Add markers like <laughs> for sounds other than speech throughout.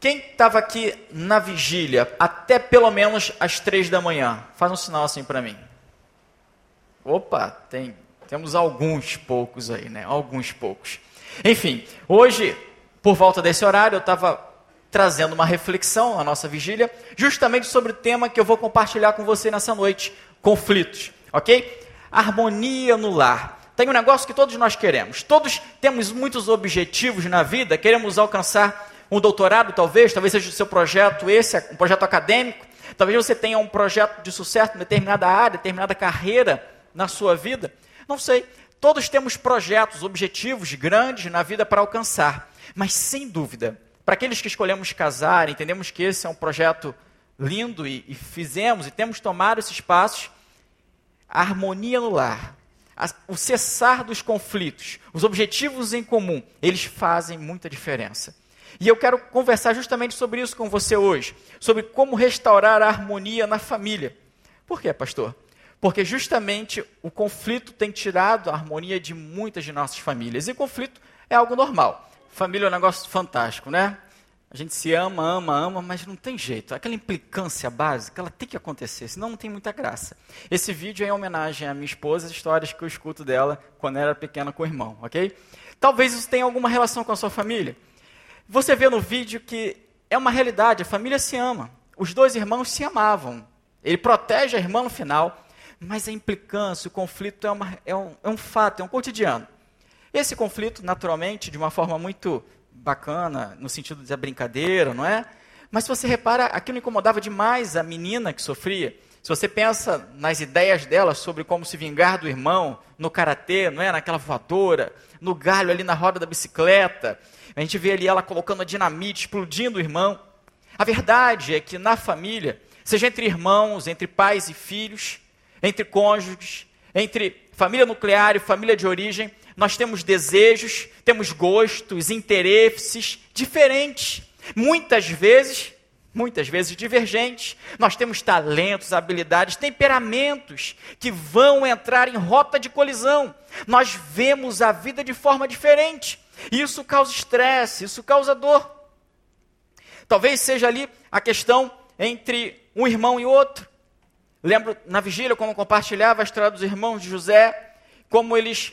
Quem estava aqui na vigília até pelo menos as três da manhã? Faz um sinal assim para mim. Opa, tem, temos alguns poucos aí, né? Alguns poucos. Enfim, hoje, por volta desse horário, eu estava trazendo uma reflexão na nossa vigília, justamente sobre o tema que eu vou compartilhar com você nessa noite: conflitos, ok? Harmonia no lar. Tem um negócio que todos nós queremos. Todos temos muitos objetivos na vida, queremos alcançar um doutorado, talvez, talvez seja o seu projeto esse, um projeto acadêmico. Talvez você tenha um projeto de sucesso em determinada área, determinada carreira na sua vida. Não sei. Todos temos projetos, objetivos grandes na vida para alcançar. Mas, sem dúvida, para aqueles que escolhemos casar, entendemos que esse é um projeto lindo e, e fizemos e temos tomado esses passos, a harmonia no lar, a, o cessar dos conflitos, os objetivos em comum, eles fazem muita diferença. E eu quero conversar justamente sobre isso com você hoje, sobre como restaurar a harmonia na família. Por quê, pastor? Porque justamente o conflito tem tirado a harmonia de muitas de nossas famílias. E conflito é algo normal. Família é um negócio fantástico, né? A gente se ama, ama, ama, mas não tem jeito. Aquela implicância básica, ela tem que acontecer, senão não tem muita graça. Esse vídeo é em homenagem à minha esposa, as histórias que eu escuto dela quando era pequena com o irmão, ok? Talvez isso tenha alguma relação com a sua família. Você vê no vídeo que é uma realidade, a família se ama. Os dois irmãos se amavam. Ele protege a irmã no final, mas a implicância, o conflito é, uma, é, um, é um fato, é um cotidiano. Esse conflito, naturalmente, de uma forma muito bacana, no sentido da brincadeira, não é? Mas se você repara, aquilo incomodava demais a menina que sofria. Se você pensa nas ideias dela sobre como se vingar do irmão, no karatê, não é? Naquela voadora, no galho ali na roda da bicicleta, a gente vê ali ela colocando a dinamite, explodindo o irmão. A verdade é que na família, seja entre irmãos, entre pais e filhos, entre cônjuges, entre família nuclear e família de origem, nós temos desejos, temos gostos, interesses diferentes. Muitas vezes, muitas vezes divergentes. Nós temos talentos, habilidades, temperamentos que vão entrar em rota de colisão. Nós vemos a vida de forma diferente. Isso causa estresse, isso causa dor. Talvez seja ali a questão entre um irmão e outro. Lembro na vigília como compartilhava a história dos irmãos de José, como eles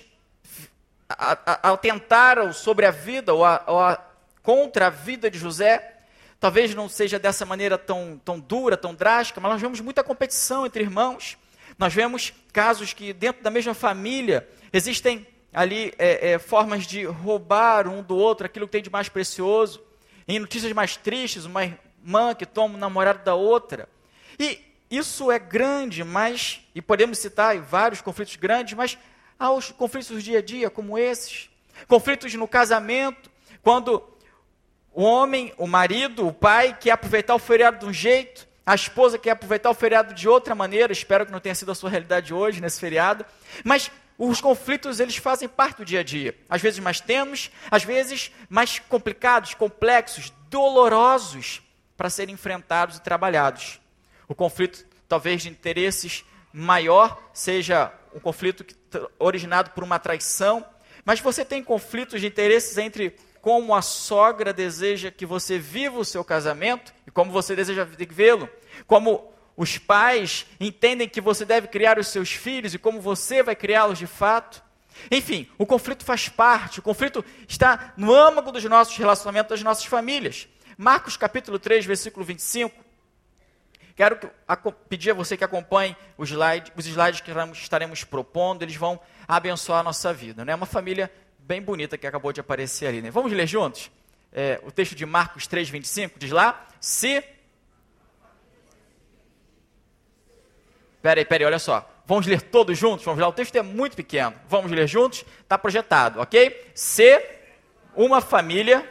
atentaram sobre a vida ou, a, ou a, contra a vida de José. Talvez não seja dessa maneira tão, tão dura, tão drástica, mas nós vemos muita competição entre irmãos. Nós vemos casos que dentro da mesma família existem ali é, é, formas de roubar um do outro aquilo que tem de mais precioso. Em notícias mais tristes, uma irmã que toma o namorado da outra. E isso é grande, mas, e podemos citar vários conflitos grandes, mas há os conflitos do dia a dia, como esses. Conflitos no casamento, quando o homem, o marido, o pai quer aproveitar o feriado de um jeito, a esposa quer aproveitar o feriado de outra maneira, espero que não tenha sido a sua realidade hoje, nesse feriado, mas os conflitos eles fazem parte do dia a dia. Às vezes mais temos, às vezes mais complicados, complexos, dolorosos para serem enfrentados e trabalhados. O conflito, talvez de interesses maior, seja um conflito originado por uma traição, mas você tem conflitos de interesses entre como a sogra deseja que você viva o seu casamento e como você deseja vivê-lo, como os pais entendem que você deve criar os seus filhos e como você vai criá-los de fato. Enfim, o conflito faz parte, o conflito está no âmago dos nossos relacionamentos, das nossas famílias. Marcos capítulo 3, versículo 25. Quero pedir a você que acompanhe os slides, os slides que estaremos propondo, eles vão abençoar a nossa vida. É né? uma família bem bonita que acabou de aparecer ali. Né? Vamos ler juntos? É, o texto de Marcos 3, 25 diz lá: Se Peraí, peraí, olha só. Vamos ler todos juntos? Vamos lá, o texto é muito pequeno. Vamos ler juntos? Está projetado, ok? Se uma família.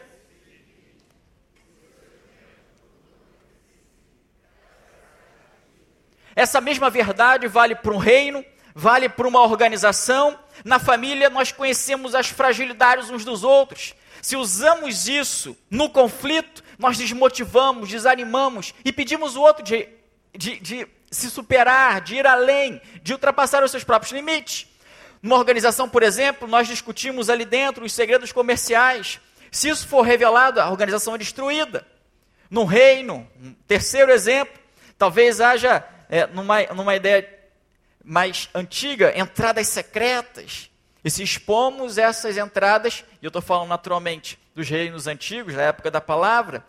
Essa mesma verdade vale para um reino, vale para uma organização. Na família, nós conhecemos as fragilidades uns dos outros. Se usamos isso no conflito, nós desmotivamos, desanimamos e pedimos o outro de, de, de se superar, de ir além, de ultrapassar os seus próprios limites. Numa organização, por exemplo, nós discutimos ali dentro os segredos comerciais. Se isso for revelado, a organização é destruída. no reino. Um terceiro exemplo, talvez haja, é, numa, numa ideia mais antiga, entradas secretas. E se expomos essas entradas, e eu estou falando naturalmente dos reinos antigos, da época da palavra,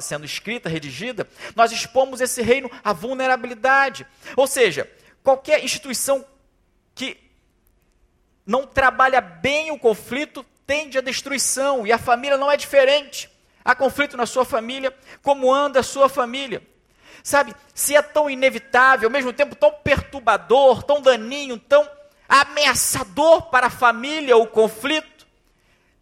sendo escrita, redigida, nós expomos esse reino à vulnerabilidade. Ou seja, qualquer instituição que não trabalha bem o conflito tende à destruição, e a família não é diferente. Há conflito na sua família, como anda a sua família. Sabe, se é tão inevitável, ao mesmo tempo tão perturbador, tão daninho, tão ameaçador para a família o conflito,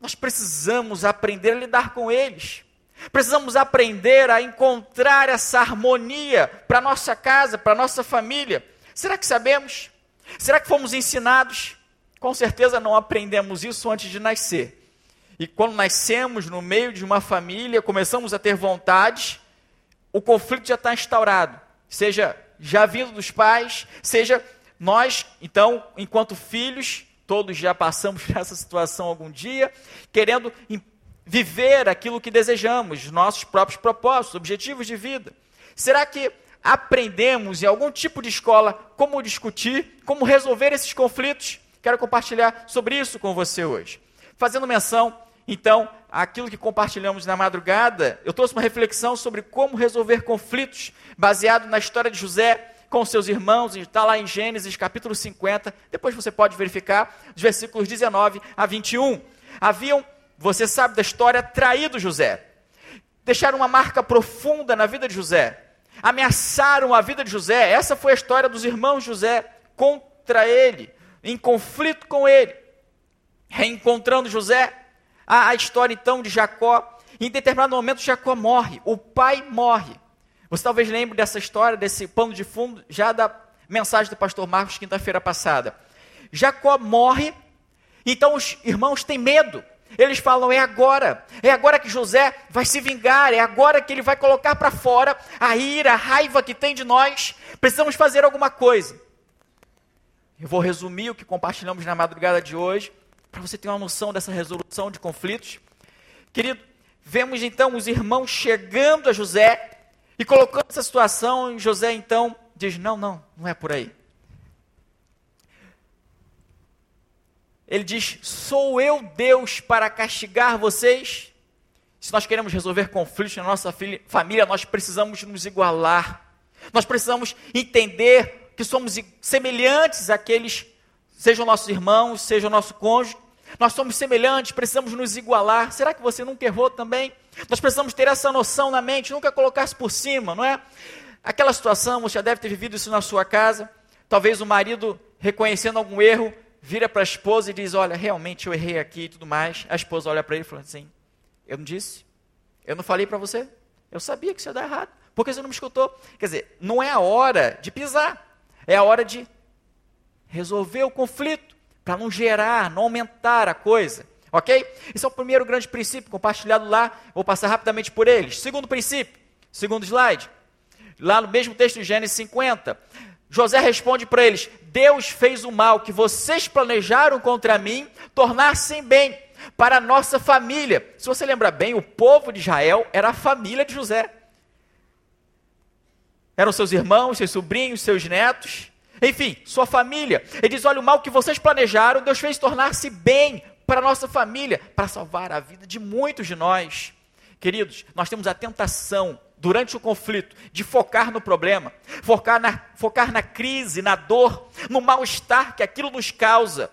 nós precisamos aprender a lidar com eles. Precisamos aprender a encontrar essa harmonia para nossa casa, para nossa família. Será que sabemos? Será que fomos ensinados? Com certeza não aprendemos isso antes de nascer. E quando nascemos no meio de uma família, começamos a ter vontades, o conflito já está instaurado. Seja já vindo dos pais, seja nós, então, enquanto filhos, todos já passamos <laughs> por essa situação algum dia, querendo viver aquilo que desejamos, nossos próprios propósitos, objetivos de vida. Será que aprendemos em algum tipo de escola como discutir, como resolver esses conflitos? Quero compartilhar sobre isso com você hoje. Fazendo menção, então, àquilo que compartilhamos na madrugada, eu trouxe uma reflexão sobre como resolver conflitos, baseado na história de José com seus irmãos, está lá em Gênesis capítulo 50, depois você pode verificar, os versículos 19 a 21. Haviam você sabe da história, traído José. Deixaram uma marca profunda na vida de José. Ameaçaram a vida de José. Essa foi a história dos irmãos José contra ele, em conflito com ele. Reencontrando José, a, a história então de Jacó. Em determinado momento, Jacó morre, o pai morre. Você talvez lembre dessa história, desse pano de fundo, já da mensagem do pastor Marcos, quinta-feira passada. Jacó morre, então os irmãos têm medo. Eles falam: é agora, é agora que José vai se vingar, é agora que ele vai colocar para fora a ira, a raiva que tem de nós. Precisamos fazer alguma coisa. Eu vou resumir o que compartilhamos na madrugada de hoje, para você ter uma noção dessa resolução de conflitos. Querido, vemos então os irmãos chegando a José e colocando essa situação, José então diz: não, não, não é por aí. Ele diz: Sou eu Deus para castigar vocês? Se nós queremos resolver conflitos na nossa família, nós precisamos nos igualar. Nós precisamos entender que somos semelhantes àqueles, sejam nossos irmãos, seja nosso cônjuge. Nós somos semelhantes, precisamos nos igualar. Será que você nunca errou também? Nós precisamos ter essa noção na mente, nunca colocar-se por cima, não é? Aquela situação, você já deve ter vivido isso na sua casa. Talvez o marido reconhecendo algum erro, vira para a esposa e diz: Olha, realmente eu errei aqui e tudo mais. A esposa olha para ele e fala assim: Eu não disse? Eu não falei para você? Eu sabia que isso ia dar errado. Por que você não me escutou? Quer dizer, não é a hora de pisar, é a hora de resolver o conflito, para não gerar, não aumentar a coisa. Ok? Esse é o primeiro grande princípio compartilhado lá. Vou passar rapidamente por eles. Segundo princípio, segundo slide. Lá no mesmo texto de Gênesis 50. José responde para eles: Deus fez o mal que vocês planejaram contra mim tornar-se bem para a nossa família. Se você lembra bem, o povo de Israel era a família de José. Eram seus irmãos, seus sobrinhos, seus netos, enfim, sua família. Ele diz: Olha, o mal que vocês planejaram, Deus fez tornar-se bem para a nossa família, para salvar a vida de muitos de nós. Queridos, nós temos a tentação durante o conflito, de focar no problema, focar na, focar na crise, na dor, no mal-estar que aquilo nos causa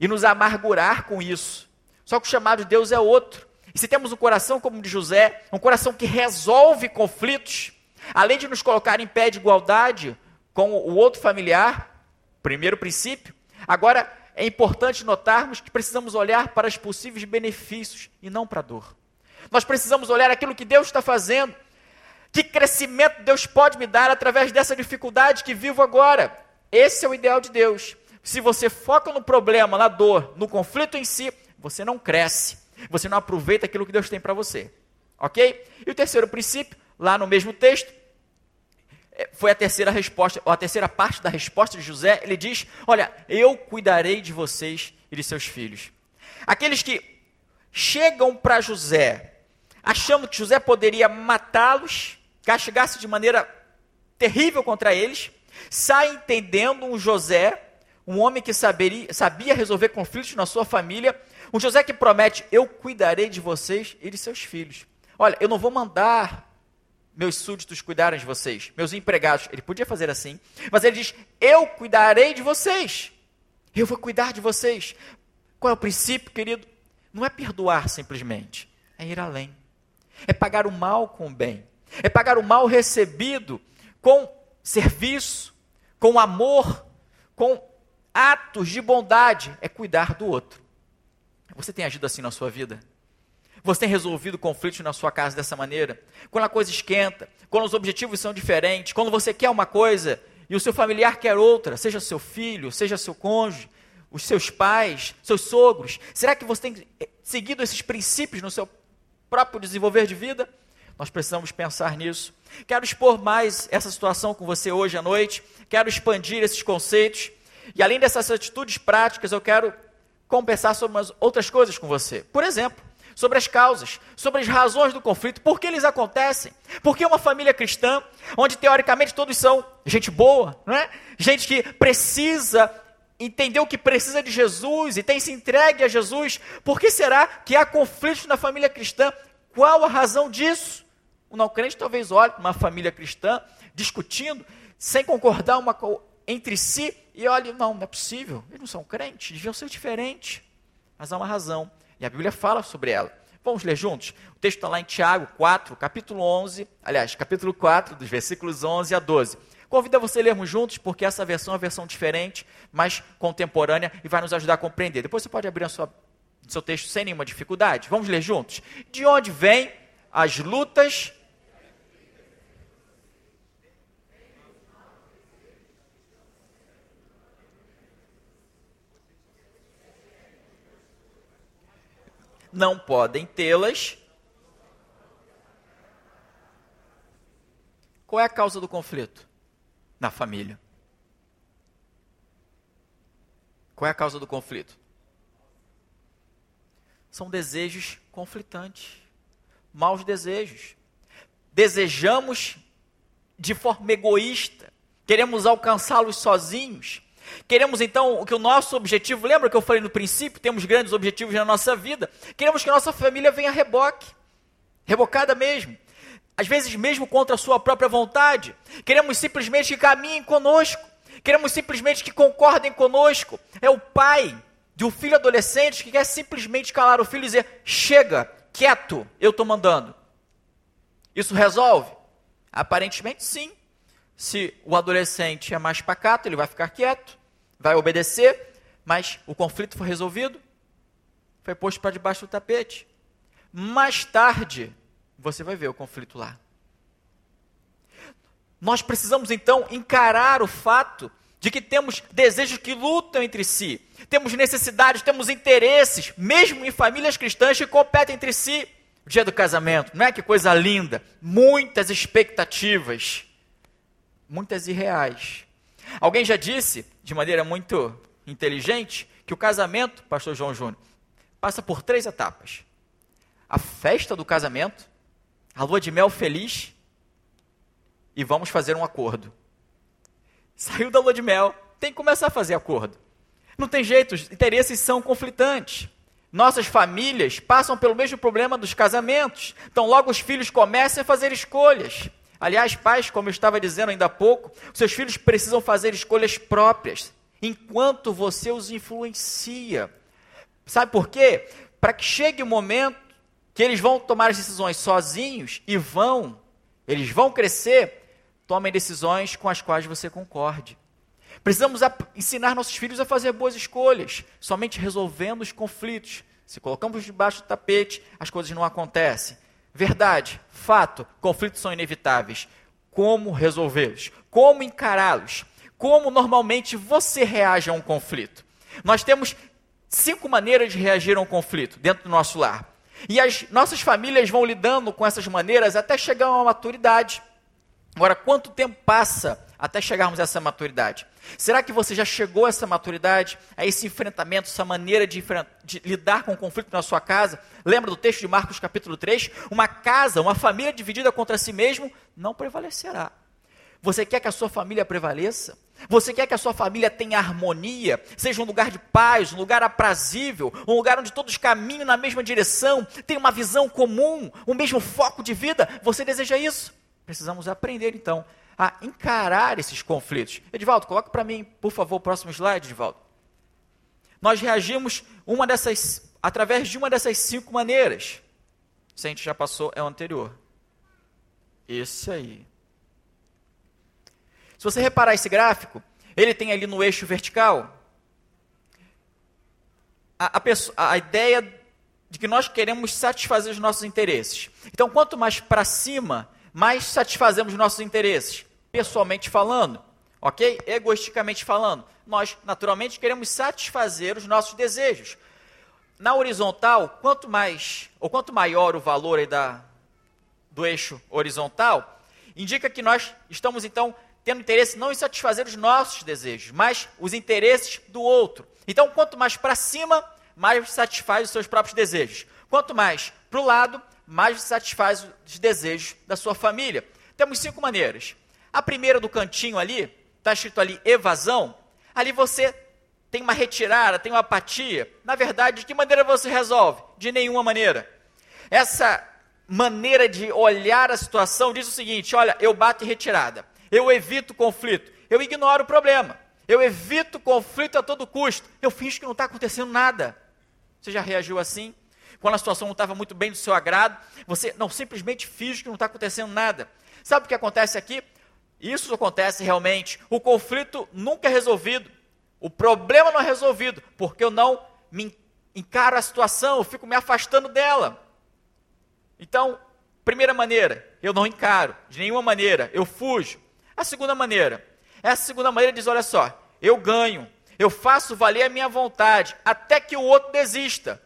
e nos amargurar com isso. Só que o chamado de Deus é outro. E se temos um coração como o de José, um coração que resolve conflitos, além de nos colocar em pé de igualdade com o outro familiar, primeiro princípio, agora é importante notarmos que precisamos olhar para os possíveis benefícios e não para a dor. Nós precisamos olhar aquilo que Deus está fazendo que crescimento Deus pode me dar através dessa dificuldade que vivo agora? Esse é o ideal de Deus. Se você foca no problema, na dor, no conflito em si, você não cresce. Você não aproveita aquilo que Deus tem para você. Ok? E o terceiro princípio, lá no mesmo texto, é, foi a terceira resposta, ou a terceira parte da resposta de José. Ele diz: Olha, eu cuidarei de vocês e de seus filhos. Aqueles que chegam para José achando que José poderia matá-los, castigar-se de maneira terrível contra eles, sai entendendo um José, um homem que saberia, sabia resolver conflitos na sua família, um José que promete: Eu cuidarei de vocês e de seus filhos. Olha, eu não vou mandar meus súditos cuidarem de vocês, meus empregados. Ele podia fazer assim, mas ele diz: Eu cuidarei de vocês. Eu vou cuidar de vocês. Qual é o princípio, querido? Não é perdoar simplesmente, é ir além. É pagar o mal com o bem. É pagar o mal recebido com serviço, com amor, com atos de bondade. É cuidar do outro. Você tem agido assim na sua vida? Você tem resolvido conflitos na sua casa dessa maneira? Quando a coisa esquenta, quando os objetivos são diferentes, quando você quer uma coisa e o seu familiar quer outra, seja seu filho, seja seu cônjuge, os seus pais, seus sogros, será que você tem eh, seguido esses princípios no seu próprio desenvolver de vida? Nós precisamos pensar nisso. Quero expor mais essa situação com você hoje à noite, quero expandir esses conceitos, e além dessas atitudes práticas, eu quero conversar sobre outras coisas com você. Por exemplo, sobre as causas, sobre as razões do conflito, por que eles acontecem. Porque uma família cristã, onde teoricamente todos são gente boa, não é? gente que precisa entender o que precisa de Jesus e tem se entregue a Jesus, por que será que há conflitos na família cristã? Qual a razão disso? O não crente talvez olhe para uma família cristã discutindo, sem concordar uma entre si, e olhe, não, não é possível, eles não são crentes, deviam ser diferentes. Mas há uma razão. E a Bíblia fala sobre ela. Vamos ler juntos? O texto está lá em Tiago 4, capítulo 11, aliás, capítulo 4, dos versículos 11 a 12. Convido a você a lermos juntos, porque essa versão é uma versão diferente, mais contemporânea e vai nos ajudar a compreender. Depois você pode abrir o seu texto sem nenhuma dificuldade. Vamos ler juntos? De onde vêm as lutas não podem tê-las. Qual é a causa do conflito? Na família. Qual é a causa do conflito? São desejos conflitantes, maus desejos. Desejamos de forma egoísta, queremos alcançá-los sozinhos, Queremos então que o nosso objetivo, lembra que eu falei no princípio, temos grandes objetivos na nossa vida. Queremos que a nossa família venha a reboque, rebocada mesmo. Às vezes mesmo contra a sua própria vontade. Queremos simplesmente que caminhem conosco. Queremos simplesmente que concordem conosco. É o pai de um filho adolescente que quer simplesmente calar o filho e dizer: chega, quieto, eu estou mandando. Isso resolve? Aparentemente sim. Se o adolescente é mais pacato, ele vai ficar quieto, vai obedecer, mas o conflito foi resolvido, foi posto para debaixo do tapete. Mais tarde, você vai ver o conflito lá. Nós precisamos então encarar o fato de que temos desejos que lutam entre si, temos necessidades, temos interesses, mesmo em famílias cristãs que competem entre si. O dia do casamento, não é que coisa linda, muitas expectativas muitas irreais. Alguém já disse, de maneira muito inteligente, que o casamento, pastor João Júnior, passa por três etapas: a festa do casamento, a lua de mel feliz e vamos fazer um acordo. Saiu da lua de mel, tem que começar a fazer acordo. Não tem jeito, os interesses são conflitantes. Nossas famílias passam pelo mesmo problema dos casamentos. Então, logo os filhos começam a fazer escolhas. Aliás, pais, como eu estava dizendo ainda há pouco, seus filhos precisam fazer escolhas próprias, enquanto você os influencia. Sabe por quê? Para que chegue o momento que eles vão tomar as decisões sozinhos e vão, eles vão crescer, tomem decisões com as quais você concorde. Precisamos ensinar nossos filhos a fazer boas escolhas, somente resolvendo os conflitos. Se colocamos debaixo do tapete, as coisas não acontecem. Verdade, fato, conflitos são inevitáveis. Como resolvê-los? Como encará-los? Como normalmente você reage a um conflito? Nós temos cinco maneiras de reagir a um conflito dentro do nosso lar. E as nossas famílias vão lidando com essas maneiras até chegar a uma maturidade. Agora, quanto tempo passa até chegarmos a essa maturidade? Será que você já chegou a essa maturidade, a esse enfrentamento, essa maneira de, de, lidar com o conflito na sua casa? Lembra do texto de Marcos capítulo 3? Uma casa, uma família dividida contra si mesmo não prevalecerá. Você quer que a sua família prevaleça? Você quer que a sua família tenha harmonia, seja um lugar de paz, um lugar aprazível, um lugar onde todos caminham na mesma direção, tenham uma visão comum, o mesmo foco de vida? Você deseja isso? Precisamos aprender, então, a encarar esses conflitos. Edivaldo, coloca para mim, por favor, o próximo slide, Edivaldo. Nós reagimos uma dessas, através de uma dessas cinco maneiras. Se a gente já passou, é o anterior. Esse aí. Se você reparar esse gráfico, ele tem ali no eixo vertical a, a, pessoa, a ideia de que nós queremos satisfazer os nossos interesses. Então, quanto mais para cima, mais satisfazemos nossos interesses, pessoalmente falando, ok? Egoisticamente falando. Nós, naturalmente, queremos satisfazer os nossos desejos. Na horizontal, quanto mais, ou quanto maior o valor da, do eixo horizontal, indica que nós estamos, então, tendo interesse não em satisfazer os nossos desejos, mas os interesses do outro. Então, quanto mais para cima, mais satisfaz os seus próprios desejos. Quanto mais para o lado, mais satisfaz os desejos da sua família. Temos cinco maneiras. A primeira do cantinho ali, está escrito ali evasão. Ali você tem uma retirada, tem uma apatia. Na verdade, de que maneira você resolve? De nenhuma maneira. Essa maneira de olhar a situação diz o seguinte: olha, eu bato em retirada, eu evito conflito, eu ignoro o problema, eu evito conflito a todo custo, eu finjo que não está acontecendo nada. Você já reagiu assim? Quando a situação não estava muito bem do seu agrado, você não simplesmente finge que não está acontecendo nada. Sabe o que acontece aqui? Isso acontece realmente. O conflito nunca é resolvido. O problema não é resolvido, porque eu não me encaro a situação, eu fico me afastando dela. Então, primeira maneira, eu não encaro, de nenhuma maneira, eu fujo. A segunda maneira, essa segunda maneira diz: olha só, eu ganho, eu faço valer a minha vontade, até que o outro desista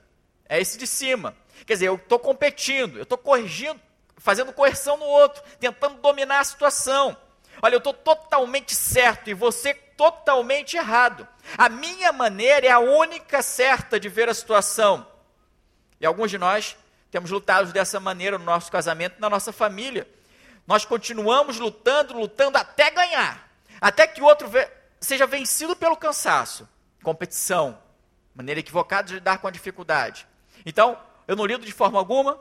é esse de cima. Quer dizer, eu estou competindo, eu estou corrigindo, fazendo coerção no outro, tentando dominar a situação. Olha, eu estou totalmente certo e você totalmente errado. A minha maneira é a única certa de ver a situação. E alguns de nós temos lutado dessa maneira no nosso casamento, na nossa família. Nós continuamos lutando, lutando até ganhar, até que o outro seja vencido pelo cansaço. Competição, maneira equivocada de lidar com a dificuldade. Então, eu não lido de forma alguma,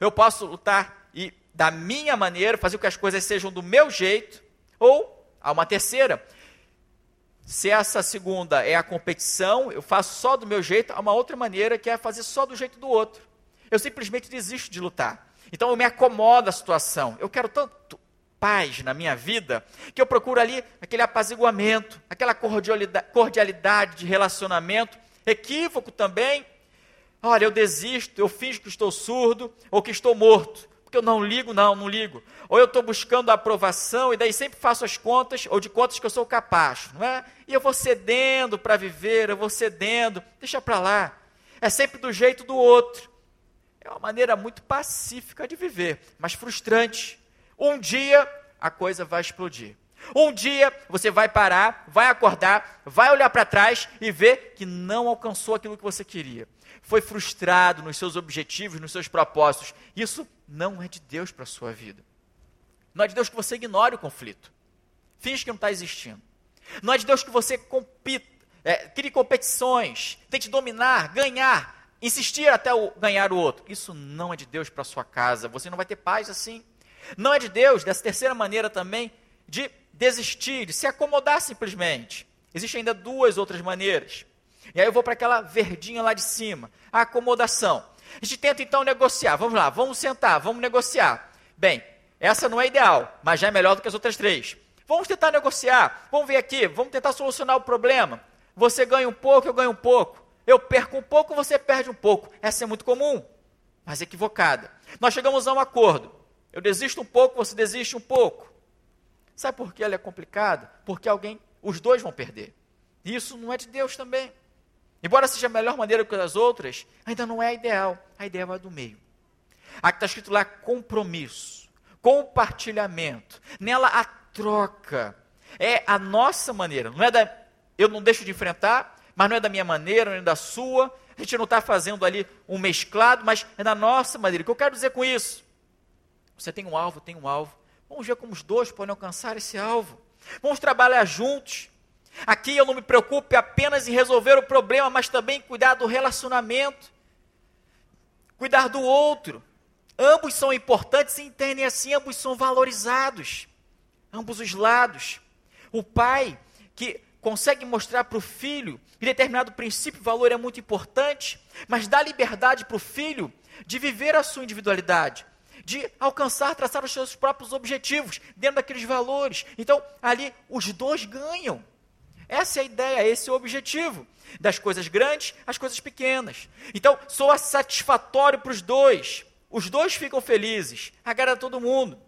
eu posso lutar e, da minha maneira, fazer com que as coisas sejam do meu jeito, ou há uma terceira. Se essa segunda é a competição, eu faço só do meu jeito, há uma outra maneira que é fazer só do jeito do outro. Eu simplesmente desisto de lutar. Então eu me acomodo à situação. Eu quero tanto paz na minha vida que eu procuro ali aquele apaziguamento, aquela cordialidade, de relacionamento. Equívoco também, Olha, eu desisto, eu finjo que estou surdo ou que estou morto, porque eu não ligo, não, não ligo. Ou eu estou buscando a aprovação e daí sempre faço as contas, ou de contas que eu sou capaz, não é? E eu vou cedendo para viver, eu vou cedendo, deixa para lá. É sempre do jeito do outro. É uma maneira muito pacífica de viver, mas frustrante. Um dia a coisa vai explodir. Um dia você vai parar, vai acordar, vai olhar para trás e ver que não alcançou aquilo que você queria foi frustrado nos seus objetivos, nos seus propósitos. Isso não é de Deus para a sua vida. Não é de Deus que você ignore o conflito. Finge que não está existindo. Não é de Deus que você compita, é, crie competições, tente dominar, ganhar, insistir até o, ganhar o outro. Isso não é de Deus para a sua casa. Você não vai ter paz assim. Não é de Deus, dessa terceira maneira também, de desistir, de se acomodar simplesmente. Existem ainda duas outras maneiras. E aí eu vou para aquela verdinha lá de cima, a acomodação. A gente tenta então negociar. Vamos lá, vamos sentar, vamos negociar. Bem, essa não é ideal, mas já é melhor do que as outras três. Vamos tentar negociar. Vamos ver aqui, vamos tentar solucionar o problema. Você ganha um pouco, eu ganho um pouco. Eu perco um pouco, você perde um pouco. Essa é muito comum, mas equivocada. Nós chegamos a um acordo. Eu desisto um pouco, você desiste um pouco. Sabe por que ela é complicada? Porque alguém, os dois vão perder. Isso não é de Deus também. Embora seja a melhor maneira que as outras, ainda não é a ideal. A ideal é do meio. Aqui está escrito lá compromisso. compartilhamento, nela a troca. É a nossa maneira, não é da eu não deixo de enfrentar, mas não é da minha maneira, não é da sua. A gente não está fazendo ali um mesclado, mas é da nossa maneira. O que eu quero dizer com isso? Você tem um alvo, tem um alvo. Vamos ver como os dois podem alcançar esse alvo. Vamos trabalhar juntos. Aqui eu não me preocupe apenas em resolver o problema, mas também cuidar do relacionamento, cuidar do outro. Ambos são importantes e entendem assim, ambos são valorizados, ambos os lados. O pai que consegue mostrar para o filho que determinado princípio e valor é muito importante, mas dá liberdade para o filho de viver a sua individualidade, de alcançar, traçar os seus próprios objetivos dentro daqueles valores. Então, ali, os dois ganham. Essa é a ideia, esse é o objetivo. Das coisas grandes às coisas pequenas. Então, soa satisfatório para os dois. Os dois ficam felizes, agrada todo mundo.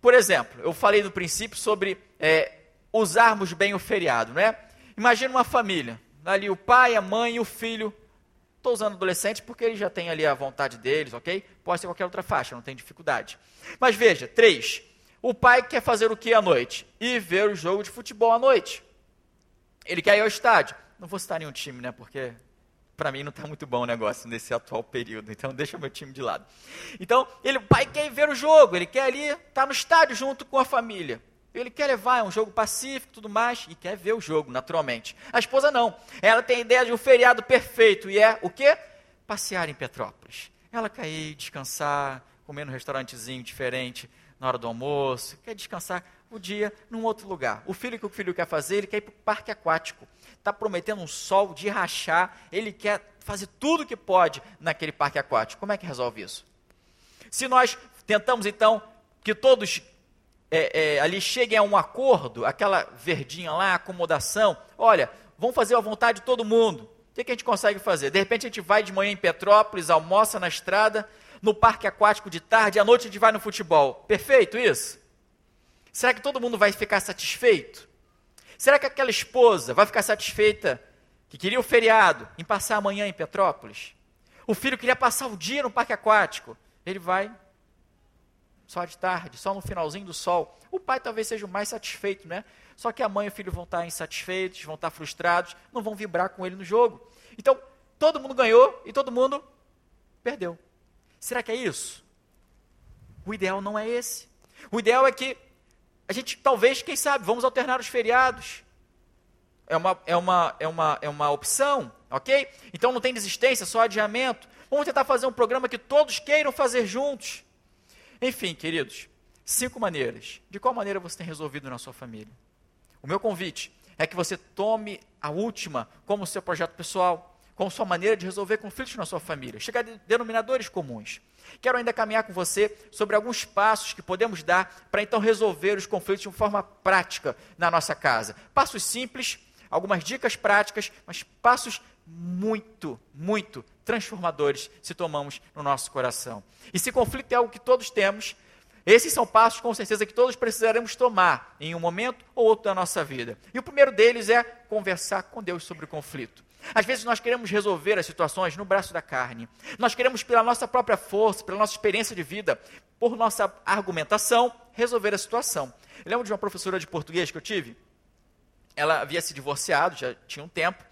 Por exemplo, eu falei no princípio sobre é, usarmos bem o feriado, não é? Imagina uma família, ali o pai, a mãe e o filho. Estou usando adolescente porque eles já têm ali a vontade deles, ok? Pode ser qualquer outra faixa, não tem dificuldade. Mas veja, três. O pai quer fazer o que à noite? Ir ver o jogo de futebol à noite. Ele quer ir ao estádio. Não vou citar nenhum time, né? Porque para mim não está muito bom o negócio nesse atual período, então <laughs> deixa meu time de lado. Então, ele, o pai quer ver o jogo, ele quer ali estar tá no estádio junto com a família. Ele quer levar, é um jogo pacífico tudo mais, e quer ver o jogo, naturalmente. A esposa não. Ela tem a ideia de um feriado perfeito, e é o quê? Passear em Petrópolis. Ela quer ir descansar, comer num restaurantezinho diferente na hora do almoço, quer descansar o dia num outro lugar. O filho que o filho quer fazer, ele quer ir para o parque aquático está prometendo um sol de rachar, ele quer fazer tudo o que pode naquele parque aquático. Como é que resolve isso? Se nós tentamos, então, que todos é, é, ali cheguem a um acordo, aquela verdinha lá, acomodação, olha, vamos fazer a vontade de todo mundo. O que, que a gente consegue fazer? De repente a gente vai de manhã em Petrópolis, almoça na estrada, no parque aquático de tarde, à noite a gente vai no futebol. Perfeito isso? Será que todo mundo vai ficar satisfeito? Será que aquela esposa vai ficar satisfeita que queria o feriado em passar amanhã em Petrópolis? O filho queria passar o dia no parque aquático. Ele vai só de tarde, só no finalzinho do sol. O pai talvez seja o mais satisfeito, né? Só que a mãe e o filho vão estar insatisfeitos, vão estar frustrados, não vão vibrar com ele no jogo. Então, todo mundo ganhou e todo mundo perdeu. Será que é isso? O ideal não é esse. O ideal é que a gente talvez, quem sabe, vamos alternar os feriados. É uma, é uma, é uma, é uma opção, ok? Então não tem desistência, só adiamento. Vamos tentar fazer um programa que todos queiram fazer juntos. Enfim, queridos, cinco maneiras. De qual maneira você tem resolvido na sua família? O meu convite é que você tome a última como seu projeto pessoal, como sua maneira de resolver conflitos na sua família. Chegar a denominadores comuns. Quero ainda caminhar com você sobre alguns passos que podemos dar para então resolver os conflitos de forma prática na nossa casa. Passos simples, algumas dicas práticas, mas passos muito, muito transformadores se tomamos no nosso coração. E se conflito é algo que todos temos, esses são passos com certeza que todos precisaremos tomar em um momento ou outro da nossa vida. E o primeiro deles é conversar com Deus sobre o conflito. Às vezes nós queremos resolver as situações no braço da carne. Nós queremos, pela nossa própria força, pela nossa experiência de vida, por nossa argumentação, resolver a situação. Eu lembro de uma professora de português que eu tive. Ela havia se divorciado, já tinha um tempo.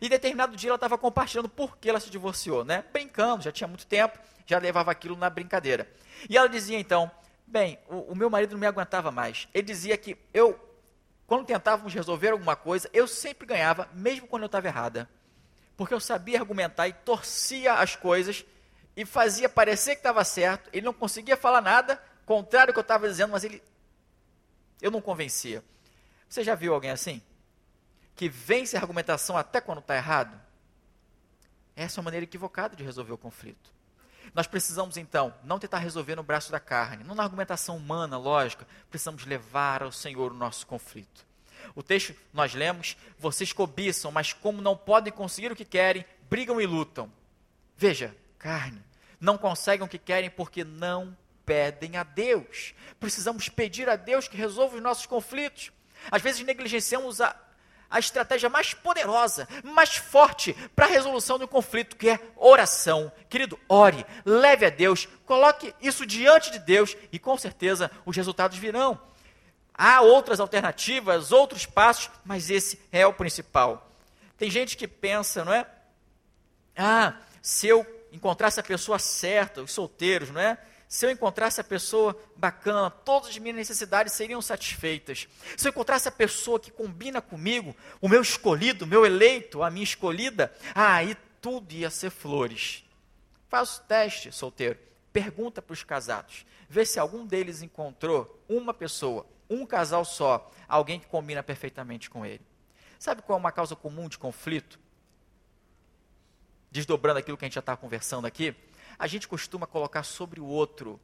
E determinado dia ela estava compartilhando por que ela se divorciou, né? Brincando, já tinha muito tempo, já levava aquilo na brincadeira. E ela dizia então: Bem, o, o meu marido não me aguentava mais. Ele dizia que eu, quando tentávamos resolver alguma coisa, eu sempre ganhava, mesmo quando eu estava errada porque eu sabia argumentar e torcia as coisas e fazia parecer que estava certo. Ele não conseguia falar nada, contrário ao que eu estava dizendo, mas ele. Eu não convencia. Você já viu alguém assim? Que vence a argumentação até quando está errado? Essa é uma maneira equivocada de resolver o conflito. Nós precisamos, então, não tentar resolver no braço da carne, não na argumentação humana, lógica. Precisamos levar ao Senhor o nosso conflito. O texto nós lemos: vocês cobiçam, mas como não podem conseguir o que querem, brigam e lutam. Veja, carne. Não conseguem o que querem porque não pedem a Deus. Precisamos pedir a Deus que resolva os nossos conflitos. Às vezes negligenciamos a, a estratégia mais poderosa, mais forte para a resolução do conflito, que é oração. Querido, ore, leve a Deus, coloque isso diante de Deus e com certeza os resultados virão. Há outras alternativas, outros passos, mas esse é o principal. Tem gente que pensa, não é? Ah, se eu encontrasse a pessoa certa, os solteiros, não é? Se eu encontrasse a pessoa bacana, todas as minhas necessidades seriam satisfeitas. Se eu encontrasse a pessoa que combina comigo, o meu escolhido, o meu eleito, a minha escolhida, aí tudo ia ser flores. Faz o teste, solteiro. Pergunta para os casados. Vê se algum deles encontrou uma pessoa, um casal só, alguém que combina perfeitamente com ele. Sabe qual é uma causa comum de conflito? Desdobrando aquilo que a gente já está conversando aqui a gente costuma colocar sobre o outro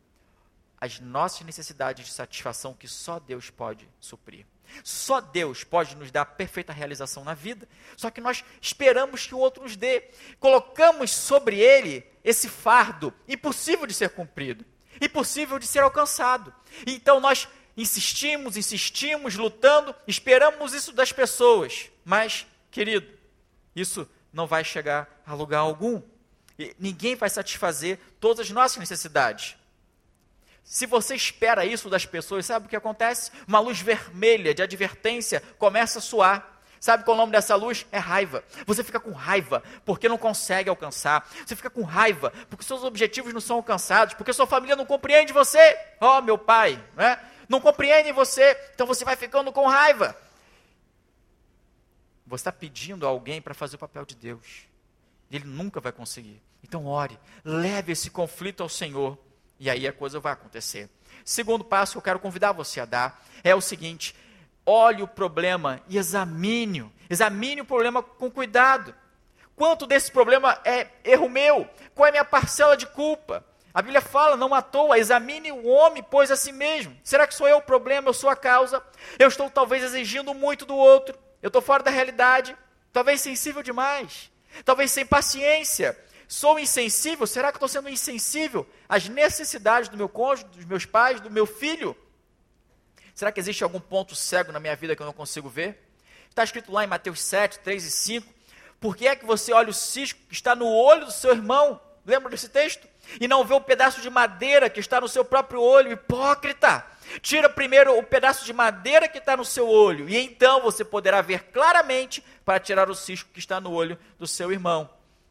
as nossas necessidades de satisfação que só Deus pode suprir. Só Deus pode nos dar perfeita realização na vida. Só que nós esperamos que o outro nos dê. Colocamos sobre ele esse fardo impossível de ser cumprido, impossível de ser alcançado. Então nós insistimos, insistimos, lutando, esperamos isso das pessoas. Mas, querido, isso não vai chegar a lugar algum. Ninguém vai satisfazer todas as nossas necessidades. Se você espera isso das pessoas, sabe o que acontece? Uma luz vermelha de advertência começa a soar. Sabe qual é o nome dessa luz? É raiva. Você fica com raiva porque não consegue alcançar. Você fica com raiva porque seus objetivos não são alcançados, porque sua família não compreende você. Oh, meu pai, né? não compreendem você, então você vai ficando com raiva. Você está pedindo a alguém para fazer o papel de Deus. Ele nunca vai conseguir. Então, ore, leve esse conflito ao Senhor, e aí a coisa vai acontecer. Segundo passo que eu quero convidar você a dar é o seguinte: olhe o problema e examine-o. Examine o problema com cuidado. Quanto desse problema é erro meu? Qual é a minha parcela de culpa? A Bíblia fala, não à toa, examine o homem, pois a si mesmo. Será que sou eu o problema, eu sou a causa? Eu estou talvez exigindo muito do outro, eu estou fora da realidade, talvez sensível demais, talvez sem paciência, Sou insensível? Será que estou sendo insensível às necessidades do meu cônjuge, dos meus pais, do meu filho? Será que existe algum ponto cego na minha vida que eu não consigo ver? Está escrito lá em Mateus 7, 3 e 5. Por que é que você olha o cisco que está no olho do seu irmão? Lembra desse texto? E não vê o pedaço de madeira que está no seu próprio olho? Hipócrita! Tira primeiro o pedaço de madeira que está no seu olho, e então você poderá ver claramente para tirar o cisco que está no olho do seu irmão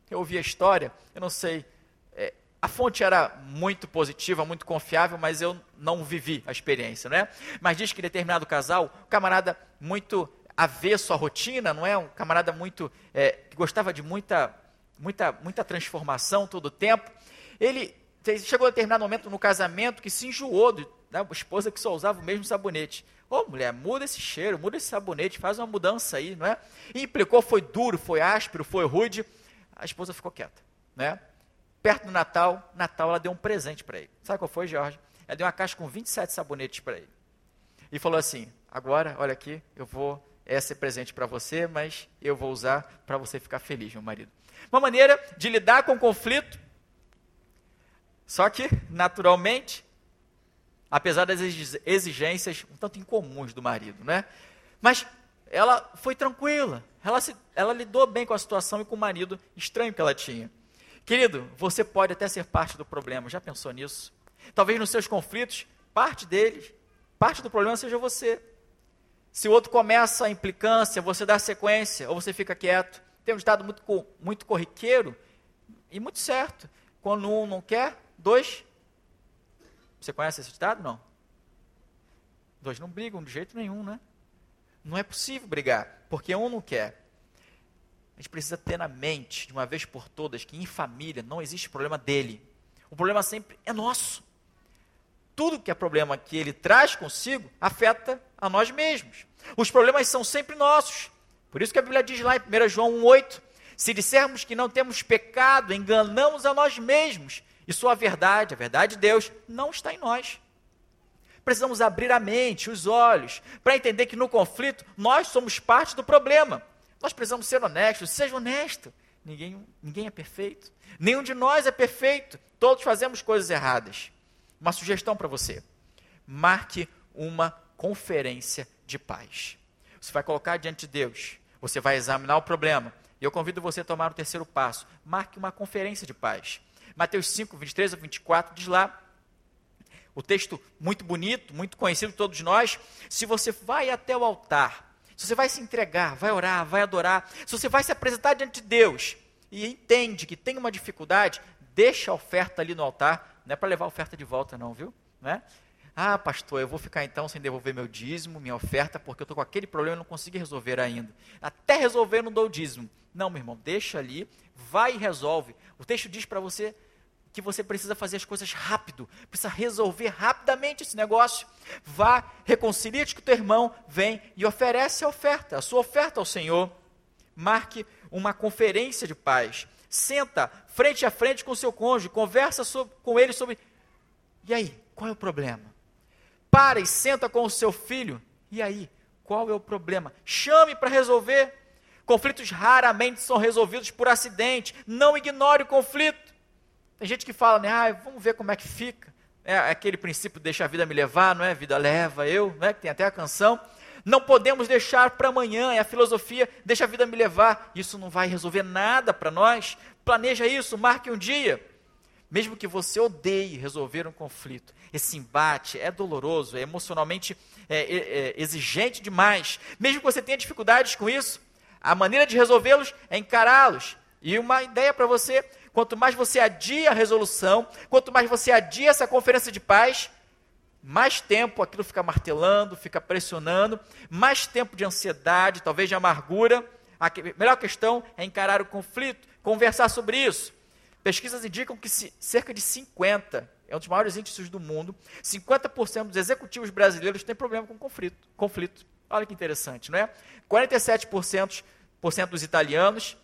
eu ouvi a história, eu não sei, é, a fonte era muito positiva, muito confiável, mas eu não vivi a experiência, né? Mas diz que determinado casal, um camarada muito avesso à rotina, não é? Um camarada muito é, que gostava de muita, muita, muita transformação todo o tempo. Ele chegou a determinado momento no casamento que se enjoou de né, a esposa que só usava o mesmo sabonete. Ô oh, mulher, muda esse cheiro, muda esse sabonete, faz uma mudança aí, não é? E implicou, foi duro, foi áspero, foi rude a esposa ficou quieta, né? Perto do Natal, Natal ela deu um presente para ele. Sabe qual foi, Jorge? Ela deu uma caixa com 27 sabonetes para ele. E falou assim: agora, olha aqui, eu vou esse presente para você, mas eu vou usar para você ficar feliz, meu marido. Uma maneira de lidar com o conflito, só que, naturalmente, apesar das exigências um tanto incomuns do marido, né? Mas ela foi tranquila, ela, se, ela lidou bem com a situação e com o marido estranho que ela tinha. Querido, você pode até ser parte do problema, já pensou nisso? Talvez nos seus conflitos, parte deles, parte do problema seja você. Se o outro começa a implicância, você dá sequência, ou você fica quieto. Tem um ditado muito, muito corriqueiro e muito certo. Quando um não quer, dois. Você conhece esse ditado? Não. Dois não brigam de jeito nenhum, né? Não é possível brigar, porque um não quer. A gente precisa ter na mente, de uma vez por todas, que em família não existe problema dele. O problema sempre é nosso. Tudo que é problema que ele traz consigo afeta a nós mesmos. Os problemas são sempre nossos. Por isso que a Bíblia diz lá em 1 João 1,8: se dissermos que não temos pecado, enganamos a nós mesmos, e sua verdade, a verdade de Deus, não está em nós precisamos abrir a mente, os olhos, para entender que no conflito nós somos parte do problema. Nós precisamos ser honestos, seja honesto. Ninguém, ninguém é perfeito. Nenhum de nós é perfeito. Todos fazemos coisas erradas. Uma sugestão para você: marque uma conferência de paz. Você vai colocar diante de Deus Você vai examinar o problema. E eu convido você a tomar o terceiro passo. Marque uma conferência de paz. Mateus 5, 23 a 24 diz lá, o texto muito bonito, muito conhecido de todos nós. Se você vai até o altar, se você vai se entregar, vai orar, vai adorar, se você vai se apresentar diante de Deus e entende que tem uma dificuldade, deixa a oferta ali no altar. Não é para levar a oferta de volta, não, viu? Não é? Ah, pastor, eu vou ficar então sem devolver meu dízimo, minha oferta, porque eu estou com aquele problema e não consegui resolver ainda. Até resolver, não dou o dízimo. Não, meu irmão, deixa ali, vai e resolve. O texto diz para você que você precisa fazer as coisas rápido, precisa resolver rapidamente esse negócio. Vá, reconcilia-te com o teu irmão, vem e oferece a oferta, a sua oferta ao Senhor. Marque uma conferência de paz. Senta frente a frente com o seu cônjuge, conversa sobre, com ele sobre. E aí, qual é o problema? para e senta com o seu filho. E aí, qual é o problema? Chame para resolver. Conflitos raramente são resolvidos por acidente. Não ignore o conflito. Tem gente que fala, né? Ah, vamos ver como é que fica. É aquele princípio deixa a vida me levar, não é? Vida leva eu, né? Que tem até a canção. Não podemos deixar para amanhã, é a filosofia, deixa a vida me levar. Isso não vai resolver nada para nós. Planeja isso, marque um dia. Mesmo que você odeie resolver um conflito, esse embate é doloroso, é emocionalmente é, é, é, exigente demais. Mesmo que você tenha dificuldades com isso, a maneira de resolvê-los é encará-los. E uma ideia para você: quanto mais você adia a resolução, quanto mais você adia essa conferência de paz, mais tempo aquilo fica martelando, fica pressionando, mais tempo de ansiedade, talvez de amargura. A melhor questão é encarar o conflito, conversar sobre isso. Pesquisas indicam que cerca de 50 é um dos maiores índices do mundo. 50% dos executivos brasileiros têm problema com conflito. conflito. Olha que interessante, não é? 47% dos italianos.